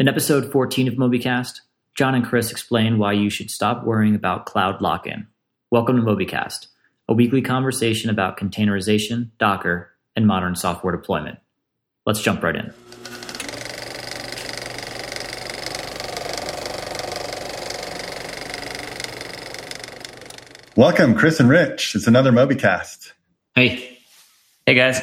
In episode 14 of MobyCast, John and Chris explain why you should stop worrying about cloud lock in. Welcome to MobyCast, a weekly conversation about containerization, Docker, and modern software deployment. Let's jump right in. Welcome, Chris and Rich. It's another MobyCast. Hey. Hey, guys.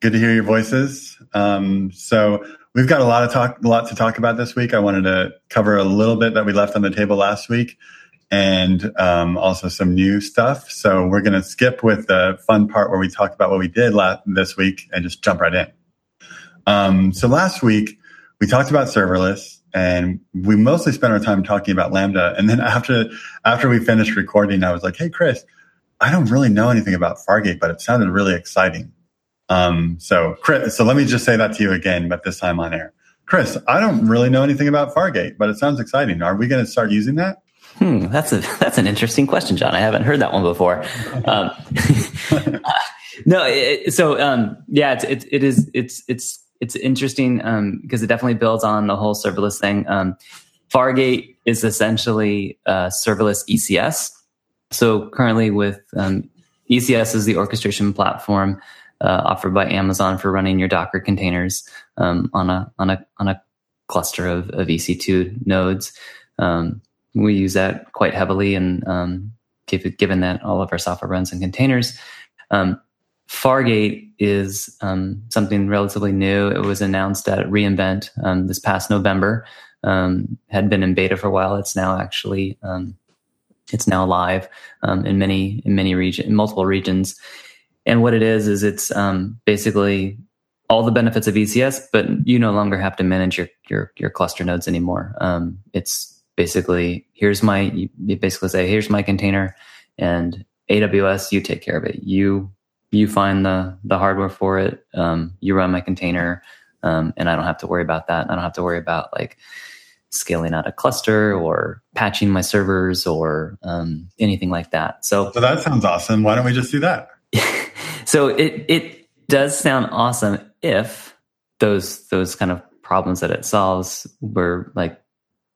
Good to hear your voices. Um, so we've got a lot of talk, a lot to talk about this week. I wanted to cover a little bit that we left on the table last week, and um, also some new stuff. So we're going to skip with the fun part where we talked about what we did last, this week and just jump right in. Um, so last week we talked about serverless and we mostly spent our time talking about Lambda. And then after after we finished recording, I was like, "Hey, Chris, I don't really know anything about Fargate, but it sounded really exciting." Um, so, Chris, so let me just say that to you again, but this time on air. Chris, I don't really know anything about Fargate, but it sounds exciting. Are we going to start using that? Hmm, that's a that's an interesting question, John. I haven't heard that one before. Um, no, it, so um, yeah, it's it, it is it's it's it's interesting because um, it definitely builds on the whole serverless thing. Um, Fargate is essentially uh, serverless ECS. So currently, with um, ECS is the orchestration platform uh, offered by Amazon for running your Docker containers um, on a on a on a cluster of, of EC2 nodes. Um, we use that quite heavily, and um, given that all of our software runs in containers. Um, Fargate is um, something relatively new. It was announced at reInvent um, this past November. Had been in beta for a while. It's now actually it's now live in many in many region in multiple regions. And what it is is it's um, basically all the benefits of ECS, but you no longer have to manage your your, your cluster nodes anymore. it's basically here's my you basically say here's my container, and AWS you take care of it. You you find the the hardware for it. Um, you run my container, um, and I don't have to worry about that. I don't have to worry about like scaling out a cluster or patching my servers or um, anything like that. So, so that sounds awesome. Why don't we just do that? so it it does sound awesome if those those kind of problems that it solves were like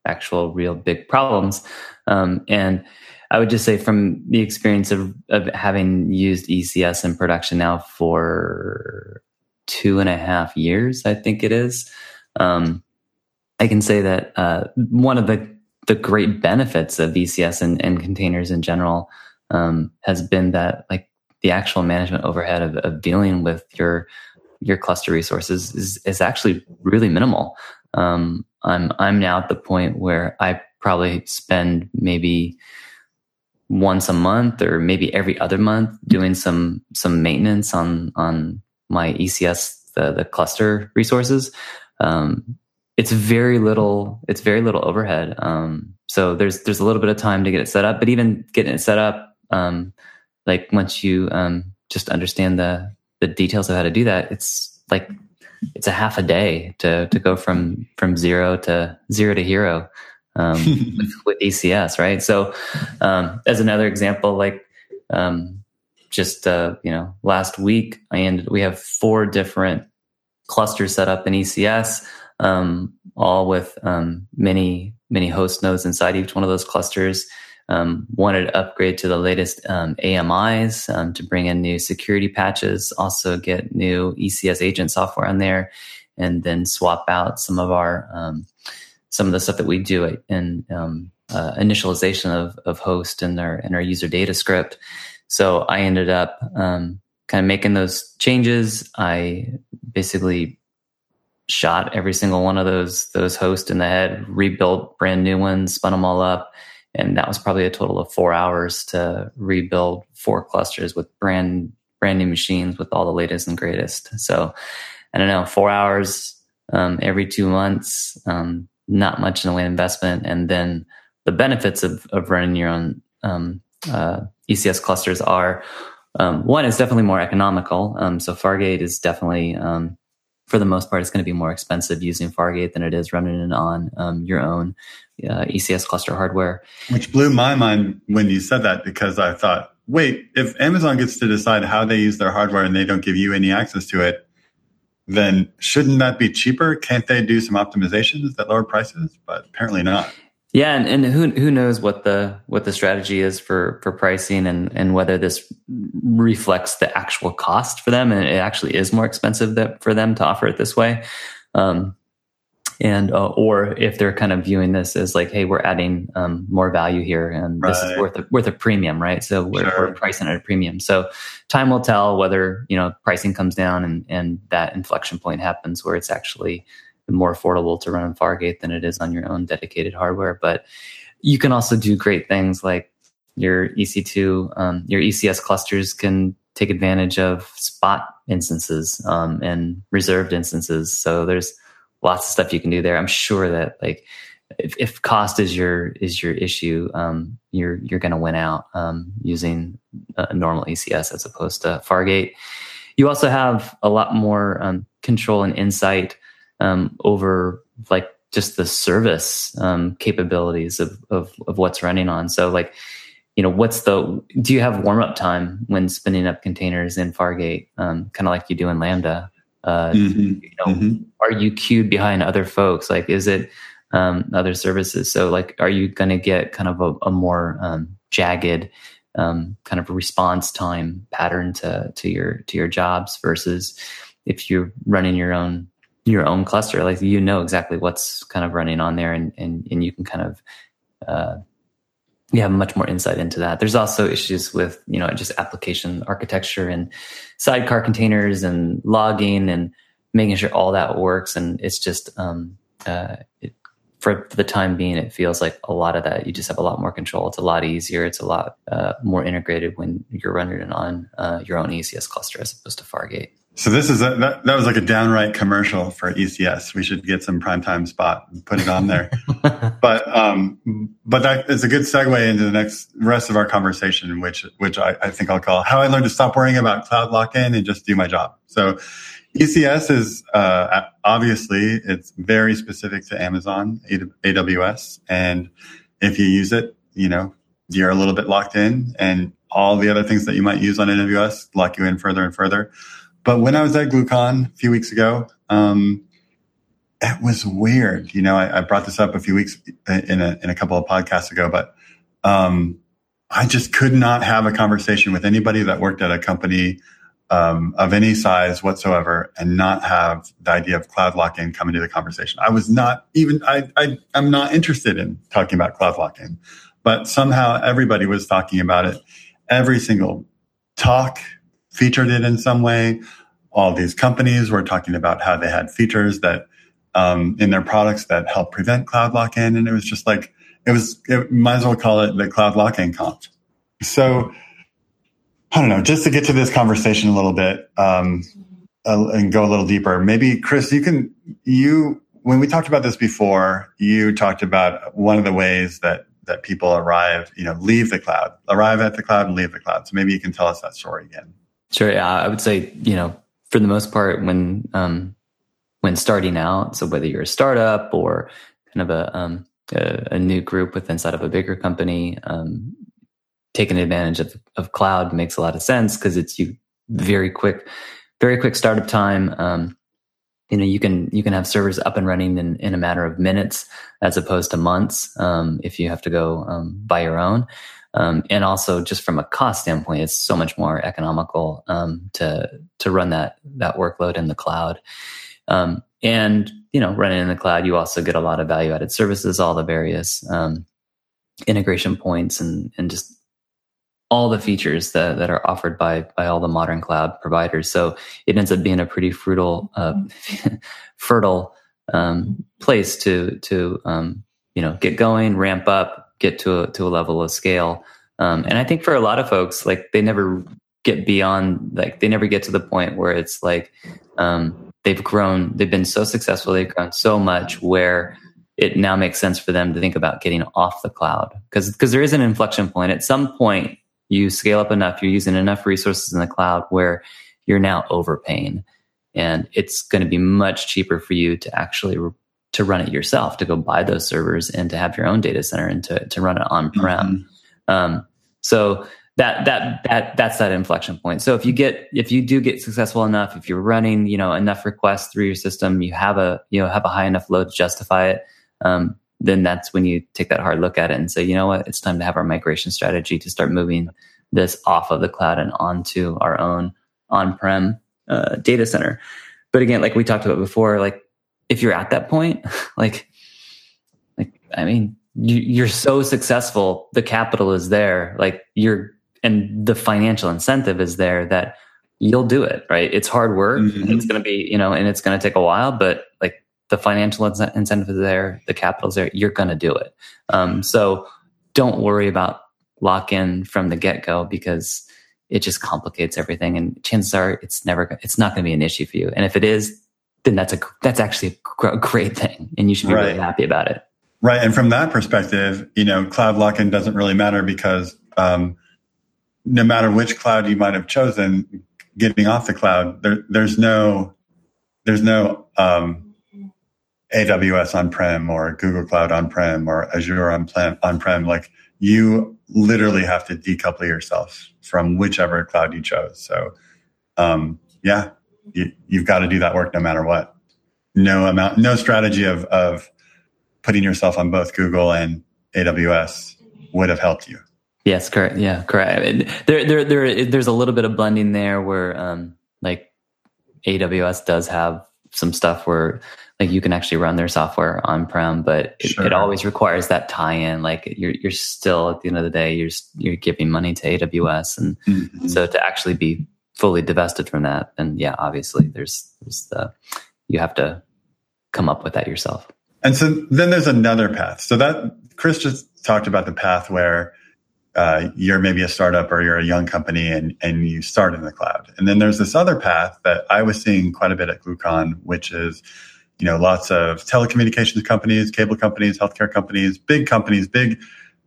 actual real big problems um, and I would just say from the experience of, of having used ECS in production now for two and a half years, I think it is. Um, I can say that uh, one of the the great benefits of ECS and, and containers in general um, has been that like the actual management overhead of, of, dealing with your your cluster resources is is actually really minimal. Um, I'm I'm now at the point where I probably spend maybe once a month or maybe every other month doing some some maintenance on on my ECS the the cluster resources. Um, it's very little. It's very little overhead. Um, so there's there's a little bit of time to get it set up, but even getting it set up, um, like once you um, just understand the the details of how to do that, it's like it's a half a day to to go from from zero to zero to hero um, with, with, ECS, right? So, um, as another example, like um, just uh, you know, last week I ended. We have four different clusters set up in ECS, um, all with um, many many host nodes inside each one of those clusters. Um, wanted to upgrade to the latest um, AMIs um, to bring in new security patches, also get new ECS agent software on there, and then swap out some of our um, some of the stuff that we do in um, uh, initialization of, of host and our and our user data script. So I ended up um, kind of making those changes. I basically shot every single one of those those hosts in the head, rebuilt brand new ones, spun them all up, and that was probably a total of four hours to rebuild four clusters with brand brand new machines with all the latest and greatest. So I don't know, four hours um, every two months. Um, not much in the way of investment. And then the benefits of, of running your own um, uh, ECS clusters are um, one is definitely more economical. Um, so Fargate is definitely, um, for the most part, it's going to be more expensive using Fargate than it is running it on um, your own uh, ECS cluster hardware. Which blew my mind when you said that because I thought, wait, if Amazon gets to decide how they use their hardware and they don't give you any access to it, then shouldn't that be cheaper? Can't they do some optimizations that lower prices? But apparently not. Yeah, and, and who who knows what the what the strategy is for for pricing and and whether this reflects the actual cost for them and it actually is more expensive that for them to offer it this way. Um, and uh, or if they're kind of viewing this as like, hey, we're adding um, more value here, and right. this is worth a, worth a premium, right? So we're, sure. we're, pricing at a premium. So time will tell whether you know pricing comes down and and that inflection point happens where it's actually more affordable to run on Fargate than it is on your own dedicated hardware. But you can also do great things like your EC2, um, your ECS clusters can take advantage of spot instances um, and reserved instances. So there's lots of stuff you can do there. I'm sure that like if, if cost is your is your issue, um, you're you're going to win out um, using a normal ECS as opposed to Fargate. You also have a lot more um, control and insight um, over like just the service um, capabilities of, of of what's running on. So like you know what's the do you have warm up time when spinning up containers in Fargate, um, kind of like you do in Lambda? Uh, mm-hmm. You know, mm-hmm. are you queued behind other folks? Like, is it um, other services? So, like, are you going to get kind of a, a more um, jagged um, kind of response time pattern to to your to your jobs versus if you're running your own your own cluster, like you know exactly what's kind of running on there, and and and you can kind of uh, you have much more insight into that. There's also issues with, you know, just application architecture and sidecar containers and logging and making sure all that works. And it's just, um, uh, it, for the time being, it feels like a lot of that, you just have a lot more control. It's a lot easier. It's a lot uh, more integrated when you're running it on uh, your own ECS cluster as opposed to Fargate. So this is a, that, that was like a downright commercial for ECS. We should get some primetime spot and put it on there. but um, but that is a good segue into the next rest of our conversation, which which I, I think I'll call how I learned to stop worrying about cloud lock in and just do my job. So ECS is uh, obviously it's very specific to Amazon AWS, and if you use it, you know you're a little bit locked in, and all the other things that you might use on AWS lock you in further and further. But when I was at GlueCon a few weeks ago, um, it was weird. You know, I, I, brought this up a few weeks in a, in a couple of podcasts ago, but, um, I just could not have a conversation with anybody that worked at a company, um, of any size whatsoever and not have the idea of cloud lock-in come into the conversation. I was not even, I, I, I'm not interested in talking about cloud lock-in, but somehow everybody was talking about it. Every single talk featured it in some way. All these companies were talking about how they had features that um, in their products that help prevent cloud lock-in, and it was just like it was. It might as well call it the cloud lock-in conf. So I don't know. Just to get to this conversation a little bit um, uh, and go a little deeper, maybe Chris, you can you when we talked about this before, you talked about one of the ways that that people arrive, you know, leave the cloud, arrive at the cloud and leave the cloud. So maybe you can tell us that story again. Sure. Yeah, I would say you know for the most part when um, when starting out, so whether you're a startup or kind of a um, a, a, new group with inside of a bigger company, um, taking advantage of of cloud makes a lot of sense because it's you very quick, very quick startup time. Um, you know you can you can have servers up and running in, in a matter of minutes as opposed to months um, if you have to go um, by your own um, and also just from a cost standpoint, it's so much more economical um, to to run that that workload in the cloud. Um, and you know, running in the cloud, you also get a lot of value added services, all the various um, integration points, and and just all the features that, that are offered by by all the modern cloud providers. So it ends up being a pretty fruitful, uh, fertile um, place to to um, you know get going, ramp up, get to a, to a level of scale. Um, and I think for a lot of folks, like they never get beyond, like they never get to the point where it's like um, they've grown, they've been so successful, they've grown so much where it now makes sense for them to think about getting off the cloud because because there is an inflection point. At some point, you scale up enough, you're using enough resources in the cloud where you're now overpaying, and it's going to be much cheaper for you to actually to run it yourself, to go buy those servers and to have your own data center and to, to run it on prem. Mm-hmm. Um, so that that that that's that inflection point. So if you get if you do get successful enough, if you're running you know enough requests through your system, you have a you know have a high enough load to justify it. Um, then that's when you take that hard look at it and say, you know what, it's time to have our migration strategy to start moving this off of the cloud and onto our own on-prem uh, data center. But again, like we talked about before, like if you're at that point, like, like I mean, you, you're so successful, the capital is there, like you're, and the financial incentive is there that you'll do it, right? It's hard work. Mm-hmm. It's going to be, you know, and it's going to take a while, but like the financial incentive is there, the capital's there, you're going to do it. Um, so don't worry about lock in from the get go because it just complicates everything. And chances are it's never, it's not going to be an issue for you. And if it is, then that's a, that's actually a great thing. And you should be right. really happy about it. Right. And from that perspective, you know, cloud lock in doesn't really matter because, um, no matter which cloud you might have chosen, getting off the cloud, there, there's no, there's no, um, AWS on prem or Google Cloud on prem or Azure on prem. On-prem, Like you literally have to decouple yourself from whichever cloud you chose. So, um, yeah, you, have got to do that work no matter what. No amount, no strategy of, of putting yourself on both Google and AWS would have helped you. Yes, correct. Yeah, correct. There, there, there, there's a little bit of blending there where, um, like AWS does have some stuff where like you can actually run their software on prem, but it, sure. it, always requires that tie in. Like you're you're still at the end of the day, you're you're giving money to AWS, and mm-hmm. so to actually be fully divested from that, and yeah, obviously there's there's the you have to come up with that yourself. And so then there's another path. So that Chris just talked about the path where uh, you're maybe a startup or you're a young company and, and you start in the cloud. And then there's this other path that I was seeing quite a bit at GlueCon which is you know, lots of telecommunications companies, cable companies, healthcare companies, big companies, big,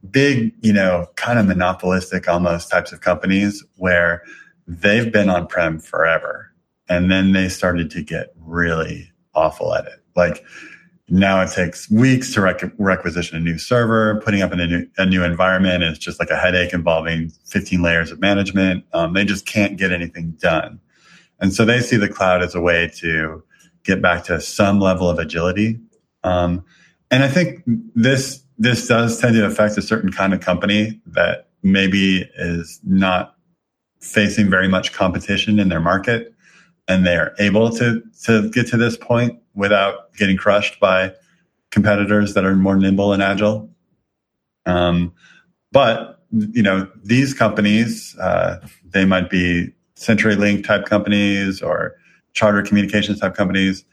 big, you know, kind of monopolistic almost types of companies where they've been on prem forever. And then they started to get really awful at it. Like now it takes weeks to rec- requisition a new server, putting up in a new, a new environment is just like a headache involving 15 layers of management. Um, they just can't get anything done. And so they see the cloud as a way to get back to some level of agility. Um, and I think this this does tend to affect a certain kind of company that maybe is not facing very much competition in their market, and they are able to to get to this point without getting crushed by competitors that are more nimble and agile. Um, but you know these companies, uh, they might be CenturyLink type companies or charter communications type companies,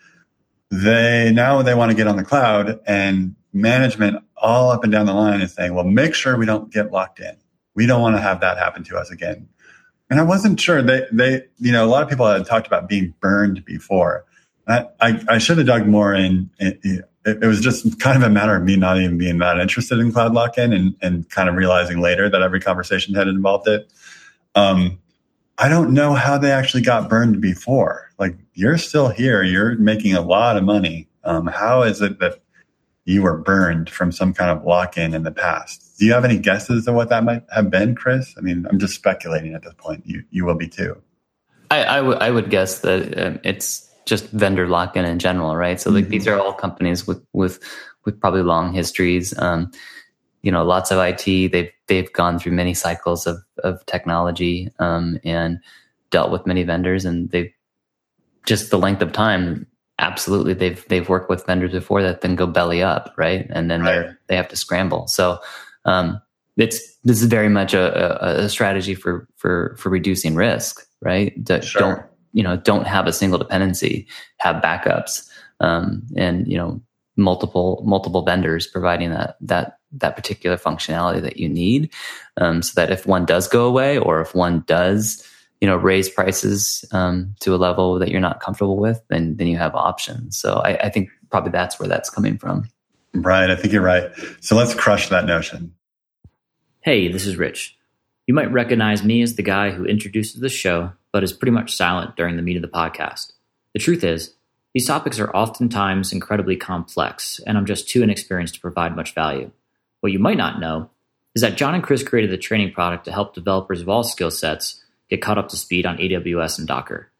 they now they want to get on the cloud and management all up and down the line is saying, well, make sure we don't get locked in. We don't want to have that happen to us again. And I wasn't sure they, they, you know, a lot of people had talked about being burned before. I, I, I should have dug more in, it, it, was just kind of a matter of me not even being that interested in cloud lock-in and, and kind of realizing later that every conversation had involved it. Um, I don't know how they actually got burned before. Like you're still here, you're making a lot of money. Um, how is it that you were burned from some kind of lock in in the past? Do you have any guesses of what that might have been, Chris? I mean, I'm just speculating at this point. You you will be too. I, I, w- I would guess that um, it's just vendor lock in in general, right? So like mm-hmm. these are all companies with with with probably long histories. Um, you know, lots of IT. They've they've gone through many cycles of of technology um, and dealt with many vendors, and they've just the length of time. Absolutely, they've they've worked with vendors before that then go belly up, right? And then right. they they have to scramble. So um, it's this is very much a, a, a, strategy for for for reducing risk, right? sure. Don't you know don't have a single dependency, have backups, um, and you know multiple multiple vendors providing that that that particular functionality that you need um, so that if one does go away or if one does you know raise prices um, to a level that you're not comfortable with then then you have options. So I, I think probably that's where that's coming from. Right i think you're right. So let's crush that notion. Hey this is rich. You might recognize me as the guy who introduces the show but is pretty much silent during the meat of the podcast. The truth is these topics are oftentimes incredibly complex and i'm just too inexperienced to provide much value. What you might not know is that John and Chris created the training product to help developers of all skill sets get caught up to speed on AWS and Docker.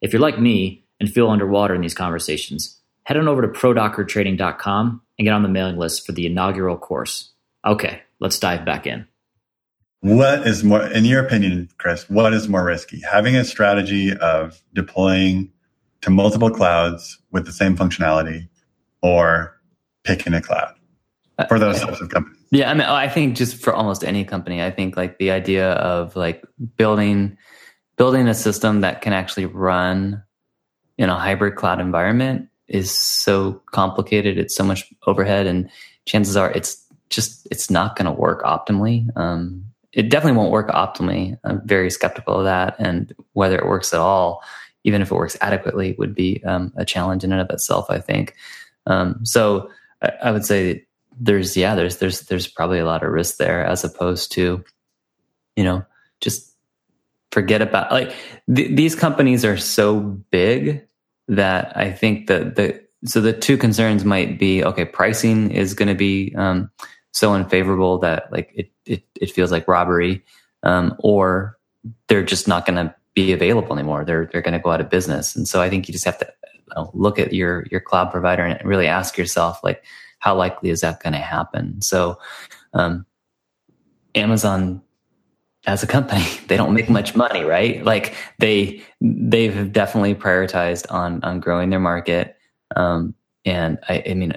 If you're like me and feel underwater in these conversations, head on over to prodockertraining.com and get on the mailing list for the inaugural course. Okay, let's dive back in. What is more, in your opinion, Chris, what is more risky? Having a strategy of deploying to multiple clouds with the same functionality or picking a cloud for those types of companies? Yeah, I mean, I think just for almost any company, I think like the idea of like building building a system that can actually run in a hybrid cloud environment is so complicated. It's so much overhead, and chances are it's just it's not going to work optimally. Um, it definitely won't work optimally. I'm very skeptical of that, and whether it works at all, even if it works adequately, would be um, a challenge in and of itself. I think. Um, so I, I, would say there's yeah there's there's there's probably a lot of risk there as opposed to you know just forget about like th- these companies are so big that I think that the so the two concerns might be okay pricing is going to be um, so unfavorable that like it it, it feels like robbery, um, or they're just not going to be available anymore. They're they're going to go out of business, and so I think you just have to you know, look at your your cloud provider and really ask yourself like how likely is that going to happen? So, um, Amazon as a company, they don't make much money, right? Like they they've definitely prioritized on on growing their market, um, and I, I mean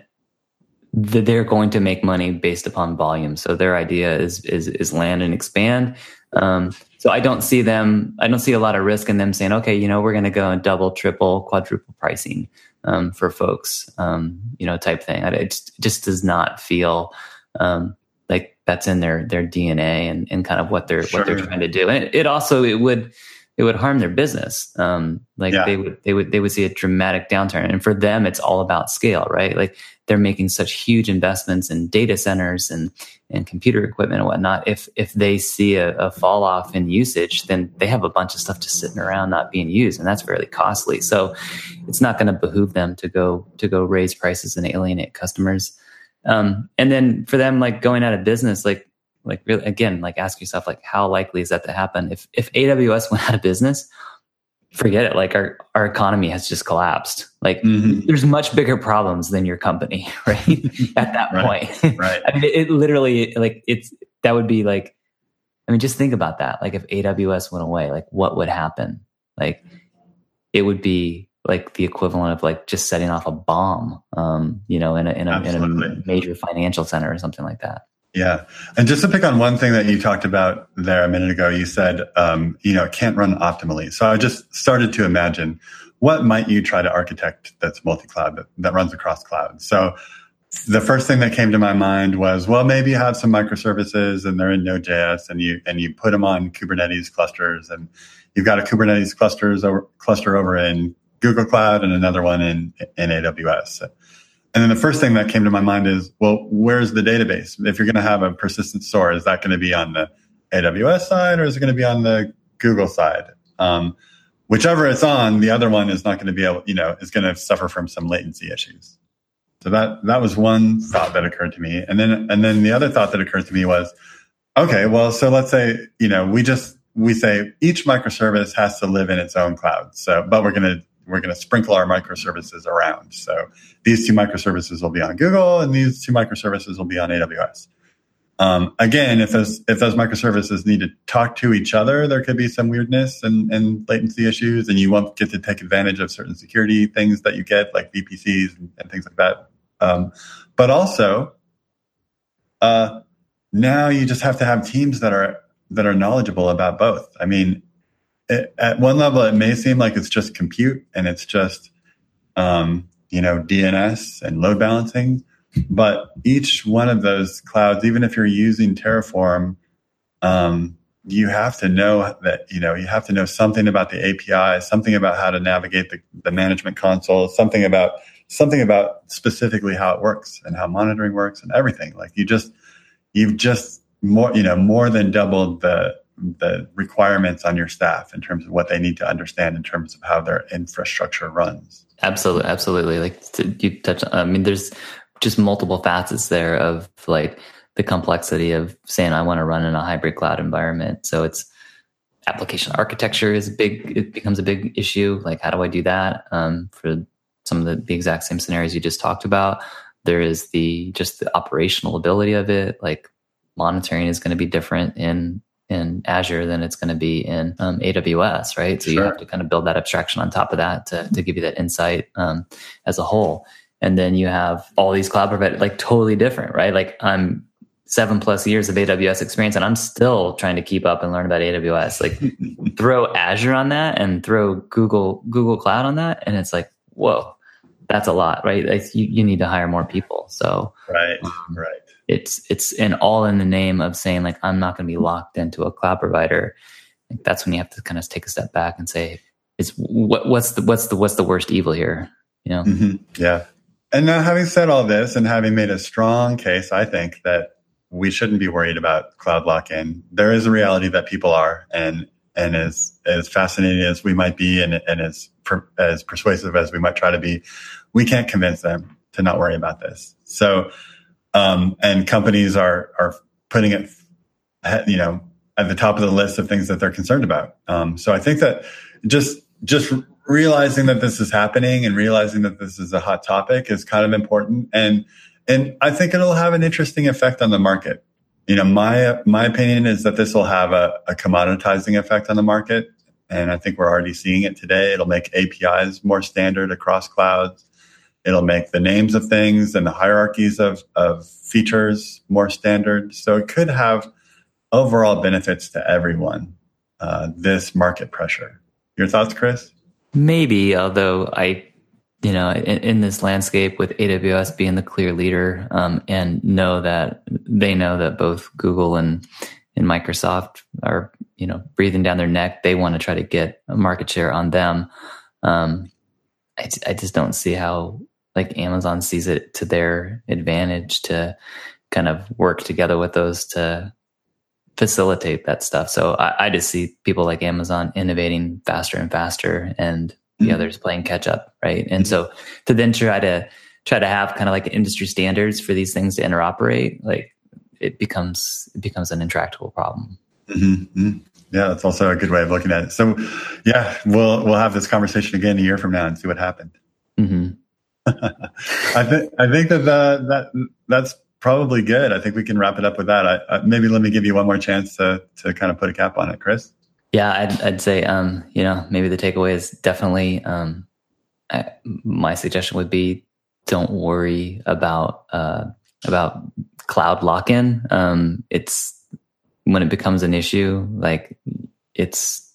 they're going to make money based upon volume. So their idea is is is land and expand. Um, so I don't see them. I don't see a lot of risk in them saying, okay, you know, we're going to go and double, triple, quadruple pricing um, for folks, um, you know, type thing. It just, it just does not feel um, like that's in their their DNA and, and kind of what they're sure. what they're trying to do. And it, it also it would it would harm their business. Um, like yeah. they would, they would, they would see a dramatic downturn. And for them, it's all about scale, right? Like they're making such huge investments in data centers and, and computer equipment and whatnot. If, if they see a, a fall off in usage, then they have a bunch of stuff just sitting around not being used. And that's fairly costly. So it's not going to behoove them to go, to go raise prices and alienate customers. Um, and then for them, like going out of business, like like really, again, like ask yourself, like how likely is that to happen? If if AWS went out of business, forget it. Like our our economy has just collapsed. Like mm-hmm. there's much bigger problems than your company, right? At that right. point, right? I mean, it, it literally like it's that would be like, I mean, just think about that. Like if AWS went away, like what would happen? Like it would be like the equivalent of like just setting off a bomb, um, you know, in a in a, in a major financial center or something like that. Yeah. And just to pick on one thing that you talked about there a minute ago, you said, um, you know, it can't run optimally. So I just started to imagine what might you try to architect that's multi-cloud that, that runs across clouds. So the first thing that came to my mind was, well, maybe you have some microservices and they're in Node.js and you, and you put them on Kubernetes clusters and you've got a Kubernetes clusters over, cluster over in Google Cloud and another one in, in AWS. And then the first thing that came to my mind is, well, where's the database? If you're going to have a persistent store, is that going to be on the AWS side or is it going to be on the Google side? Um, whichever it's on, the other one is not going to be able, you know, is going to suffer from some latency issues. So that that was one thought that occurred to me, and then and then the other thought that occurred to me was, okay, well, so let's say you know we just we say each microservice has to live in its own cloud. So, but we're going to we're going to sprinkle our microservices around. So these two microservices will be on Google and these two microservices will be on AWS. Um, again, if those if those microservices need to talk to each other, there could be some weirdness and, and latency issues, and you won't get to take advantage of certain security things that you get, like VPCs and, and things like that. Um, but also, uh, now you just have to have teams that are that are knowledgeable about both. I mean, it, at one level, it may seem like it's just compute and it's just, um, you know, DNS and load balancing. But each one of those clouds, even if you're using Terraform, um, you have to know that, you know, you have to know something about the API, something about how to navigate the, the management console, something about, something about specifically how it works and how monitoring works and everything. Like you just, you've just more, you know, more than doubled the, the requirements on your staff in terms of what they need to understand in terms of how their infrastructure runs. Absolutely, absolutely. Like you touch, I mean, there's just multiple facets there of like the complexity of saying I want to run in a hybrid cloud environment. So it's application architecture is big. It becomes a big issue. Like how do I do that um, for some of the, the exact same scenarios you just talked about? There is the just the operational ability of it. Like monitoring is going to be different in in Azure than it's going to be in um, AWS, right? So sure. you have to kind of build that abstraction on top of that to, to give you that insight um, as a whole. And then you have all these cloud providers, like totally different, right? Like I'm seven plus years of AWS experience and I'm still trying to keep up and learn about AWS. Like throw Azure on that and throw Google, Google Cloud on that. And it's like, whoa, that's a lot, right? Like you, you need to hire more people. So, right, um, right it's it's in all in the name of saying like i'm not going to be locked into a cloud provider. That's when you have to kind of take a step back and say it's what, what's the what's the what's the worst evil here? You know? Mm-hmm. yeah. And now having said all this and having made a strong case i think that we shouldn't be worried about cloud lock-in there is a reality that people are and and as as fascinating as we might be and, and as per, as persuasive as we might try to be we can't convince them to not worry about this. So um, and companies are are putting it, you know, at the top of the list of things that they're concerned about. Um, so I think that just just realizing that this is happening and realizing that this is a hot topic is kind of important, and and I think it'll have an interesting effect on the market. You know, my my opinion is that this will have a, a commoditizing effect on the market, and I think we're already seeing it today. It'll make APIs more standard across clouds. It'll make the names of things and the hierarchies of, of features more standard. So it could have overall benefits to everyone, uh, this market pressure. Your thoughts, Chris? Maybe, although I, you know, in, in this landscape with AWS being the clear leader um, and know that they know that both Google and, and Microsoft are, you know, breathing down their neck. They want to try to get a market share on them. Um, I, I just don't see how like Amazon sees it to their advantage to kind of work together with those to facilitate that stuff. So I, I just see people like Amazon innovating faster and faster and the mm-hmm. others playing catch up. Right. And mm-hmm. so to then try to try to have kind of like industry standards for these things to interoperate, like it becomes, it becomes an intractable problem. Mm-hmm. mm-hmm. Yeah, that's also a good way of looking at it. So, yeah, we'll we'll have this conversation again a year from now and see what happened. Mm-hmm. I think I think that the, that that's probably good. I think we can wrap it up with that. I, I, maybe let me give you one more chance to to kind of put a cap on it, Chris. Yeah, I'd, I'd say um, you know maybe the takeaway is definitely um, I, my suggestion would be don't worry about uh, about cloud lock in. Um, it's when it becomes an issue, like it's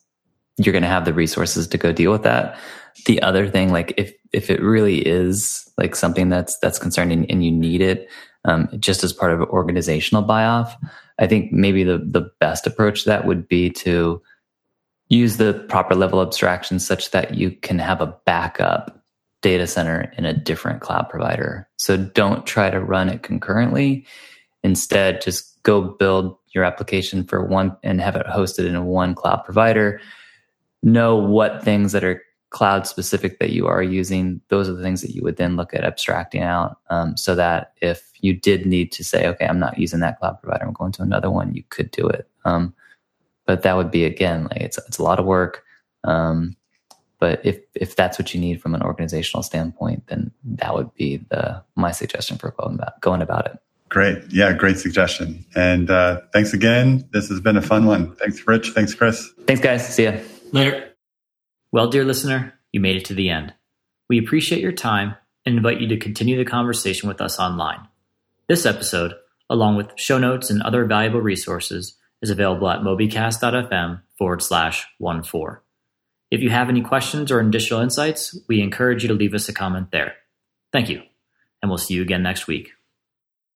you're going to have the resources to go deal with that. The other thing, like if if it really is like something that's that's concerning and you need it, um, just as part of an organizational buy off, I think maybe the the best approach that would be to use the proper level abstraction such that you can have a backup data center in a different cloud provider. So don't try to run it concurrently. Instead, just go build your application for one and have it hosted in one cloud provider. Know what things that are cloud specific that you are using, those are the things that you would then look at abstracting out um, so that if you did need to say, okay, I'm not using that cloud provider, I'm going to another one, you could do it. Um, but that would be again, like it's it's a lot of work. Um, but if if that's what you need from an organizational standpoint, then that would be the my suggestion for going about going about it. Great, yeah, great suggestion. And uh, thanks again. This has been a fun one. Thanks, Rich. Thanks, Chris. Thanks, guys. See ya later. Well, dear listener, you made it to the end. We appreciate your time and invite you to continue the conversation with us online. This episode, along with show notes and other valuable resources, is available at mobycast.fm forward slash one four. If you have any questions or additional insights, we encourage you to leave us a comment there. Thank you, and we'll see you again next week.